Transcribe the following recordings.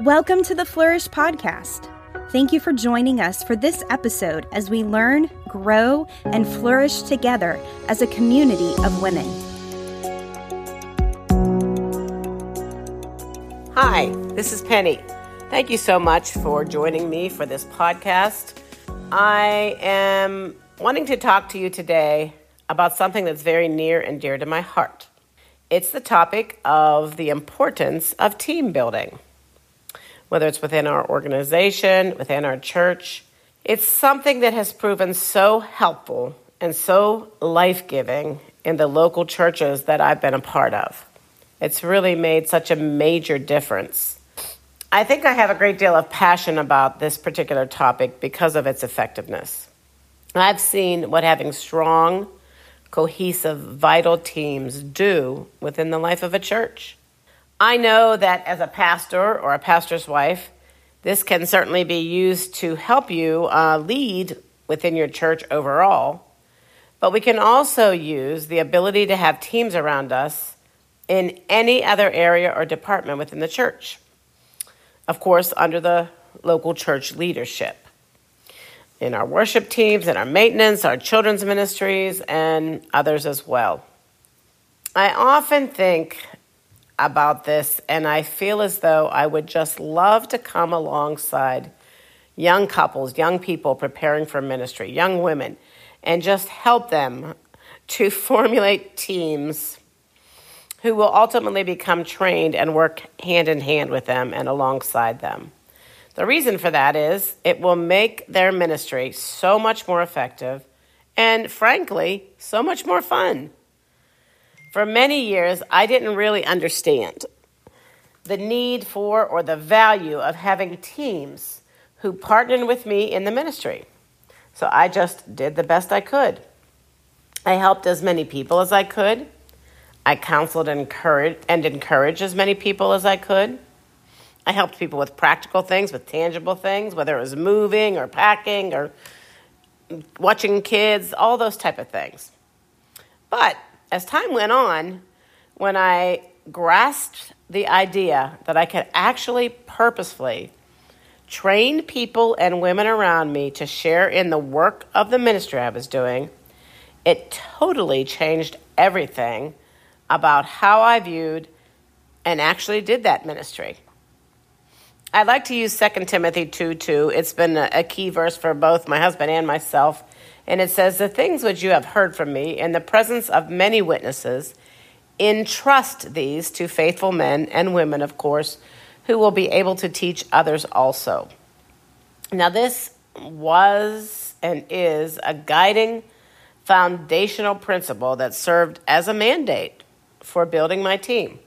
Welcome to the Flourish Podcast. Thank you for joining us for this episode as we learn, grow, and flourish together as a community of women. Hi, this is Penny. Thank you so much for joining me for this podcast. I am wanting to talk to you today about something that's very near and dear to my heart. It's the topic of the importance of team building whether it's within our organization, within our church. It's something that has proven so helpful and so life giving in the local churches that I've been a part of. It's really made such a major difference. I think I have a great deal of passion about this particular topic because of its effectiveness. I've seen what having strong, cohesive, vital teams do within the life of a church. I know that as a pastor or a pastor's wife, this can certainly be used to help you uh, lead within your church overall. But we can also use the ability to have teams around us in any other area or department within the church. Of course, under the local church leadership. In our worship teams, in our maintenance, our children's ministries, and others as well. I often think about this, and I feel as though I would just love to come alongside young couples, young people preparing for ministry, young women, and just help them to formulate teams who will ultimately become trained and work hand in hand with them and alongside them. The reason for that is it will make their ministry so much more effective and, frankly, so much more fun. For many years, I didn't really understand the need for or the value of having teams who partnered with me in the ministry. So I just did the best I could. I helped as many people as I could. I counseled and encouraged, and encouraged as many people as I could. I helped people with practical things, with tangible things, whether it was moving or packing or watching kids, all those type of things. But as time went on, when I grasped the idea that I could actually purposefully train people and women around me to share in the work of the ministry I was doing, it totally changed everything about how I viewed and actually did that ministry. I'd like to use 2 Timothy 2 2. It's been a key verse for both my husband and myself and it says, The things which you have heard from me in the presence of many witnesses, entrust these to faithful men and women, of course, who will be able to teach others also. Now, this was and is a guiding foundational principle that served as a mandate for building my team.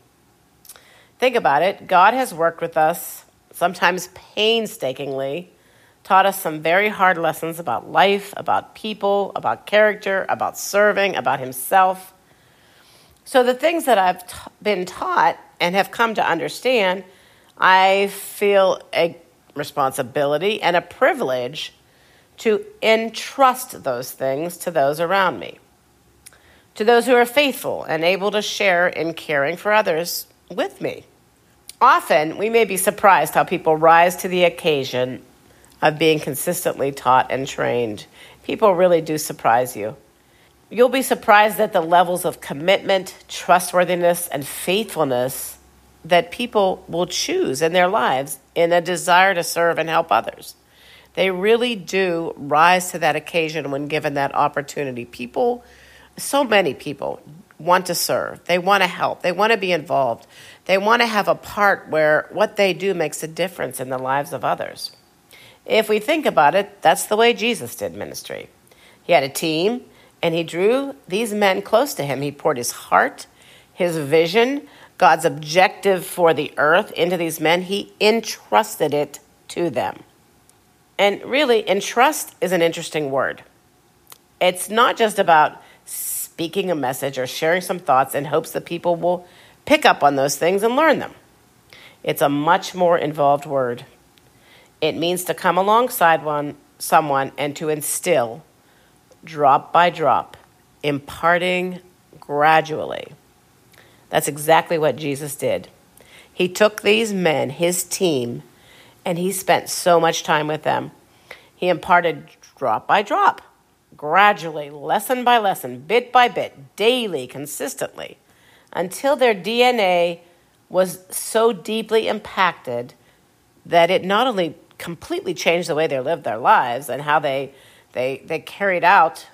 Think about it God has worked with us, sometimes painstakingly, taught us some very hard lessons about life, about people, about character, about serving, about himself. So, the things that I've t- been taught and have come to understand, I feel a responsibility and a privilege to entrust those things to those around me, to those who are faithful and able to share in caring for others with me. Often, we may be surprised how people rise to the occasion of being consistently taught and trained. People really do surprise you. You'll be surprised at the levels of commitment, trustworthiness, and faithfulness that people will choose in their lives in a desire to serve and help others. They really do rise to that occasion when given that opportunity. People, so many people, want to serve, they want to help, they want to be involved, they want to have a part where what they do makes a difference in the lives of others. If we think about it, that's the way Jesus did ministry. He had a team, and he drew these men close to him. He poured his heart, his vision, God's objective for the earth into these men. He entrusted it to them. And really, entrust is an interesting word. It's not just about speaking a message or sharing some thoughts in hopes that people will pick up on those things and learn them. It's a much more involved word. It means to come alongside one, someone and to instill, drop by drop, imparting gradually. That's exactly what Jesus did. He took these men, his team, and he spent so much time with them. He imparted drop by drop, gradually, lesson by lesson, bit by bit, daily, consistently, until their DNA was so deeply impacted that it not only completely changed the way they lived their lives and how they they they carried out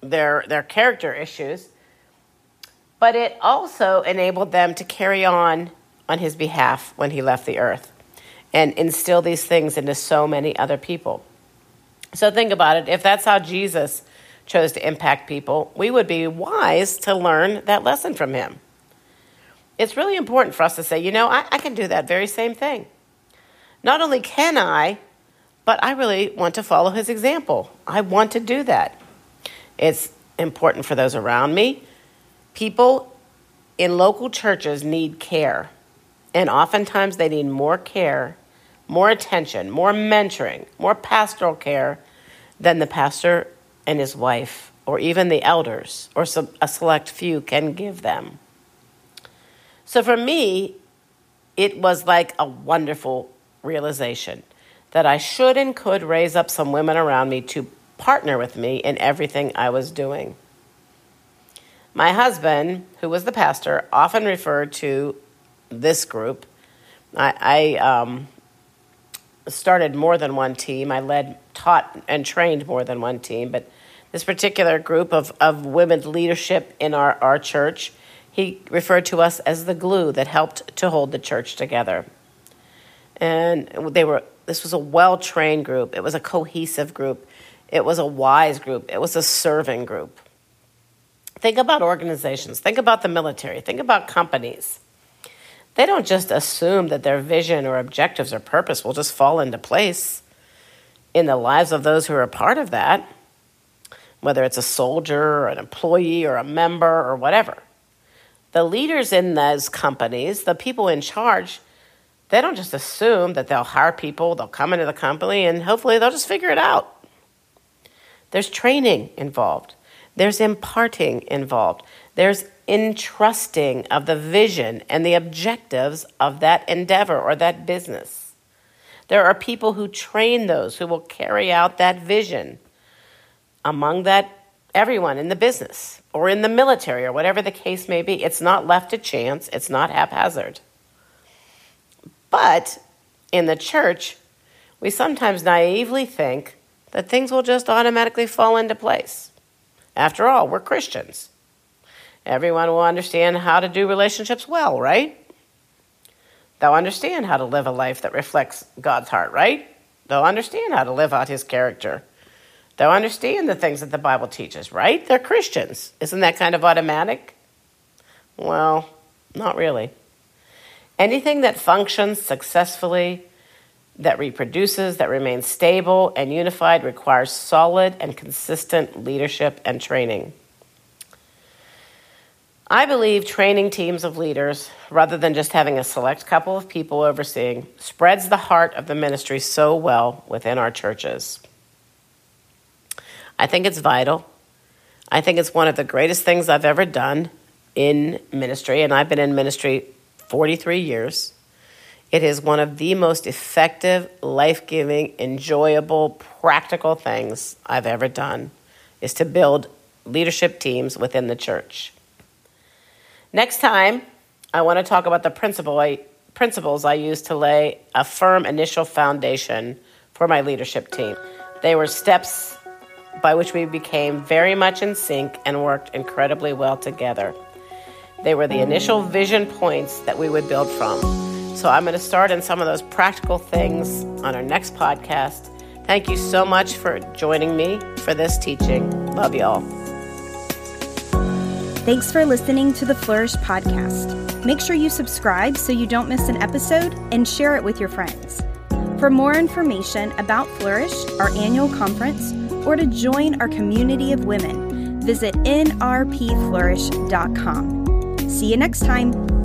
their their character issues, but it also enabled them to carry on on his behalf when he left the earth and instill these things into so many other people. So think about it. If that's how Jesus chose to impact people, we would be wise to learn that lesson from him. It's really important for us to say, you know, I, I can do that very same thing. Not only can I, but I really want to follow his example. I want to do that. It's important for those around me. People in local churches need care, and oftentimes they need more care, more attention, more mentoring, more pastoral care than the pastor and his wife, or even the elders, or some, a select few can give them. So for me, it was like a wonderful realization that I should and could raise up some women around me to partner with me in everything I was doing. My husband, who was the pastor, often referred to this group. I, I um, started more than one team. I led, taught, and trained more than one team. But this particular group of, of women's leadership in our, our church, he referred to us as the glue that helped to hold the church together. And they were this was a well trained group. It was a cohesive group. It was a wise group. It was a serving group. Think about organizations. Think about the military. Think about companies. They don't just assume that their vision or objectives or purpose will just fall into place in the lives of those who are a part of that, whether it's a soldier or an employee or a member or whatever. The leaders in those companies, the people in charge, they don't just assume that they'll hire people, they'll come into the company, and hopefully they'll just figure it out. There's training involved, there's imparting involved, there's entrusting of the vision and the objectives of that endeavor or that business. There are people who train those who will carry out that vision. Among that, everyone in the business or in the military or whatever the case may be. It's not left to chance, it's not haphazard. But in the church, we sometimes naively think that things will just automatically fall into place. After all, we're Christians. Everyone will understand how to do relationships well, right? They'll understand how to live a life that reflects God's heart, right? They'll understand how to live out his character. They'll understand the things that the Bible teaches, right? They're Christians. Isn't that kind of automatic? Well, not really. Anything that functions successfully, that reproduces, that remains stable and unified requires solid and consistent leadership and training. I believe training teams of leaders, rather than just having a select couple of people overseeing, spreads the heart of the ministry so well within our churches. I think it's vital. I think it's one of the greatest things I've ever done in ministry, and I've been in ministry 43 years. It is one of the most effective, life giving, enjoyable, practical things I've ever done is to build leadership teams within the church. Next time, I want to talk about the principle I, principles I used to lay a firm initial foundation for my leadership team. They were steps by which we became very much in sync and worked incredibly well together. They were the initial vision points that we would build from. So I'm going to start in some of those practical things on our next podcast. Thank you so much for joining me for this teaching. Love y'all. Thanks for listening to the Flourish podcast. Make sure you subscribe so you don't miss an episode and share it with your friends. For more information about Flourish, our annual conference, or to join our community of women, visit nrpflourish.com. See you next time.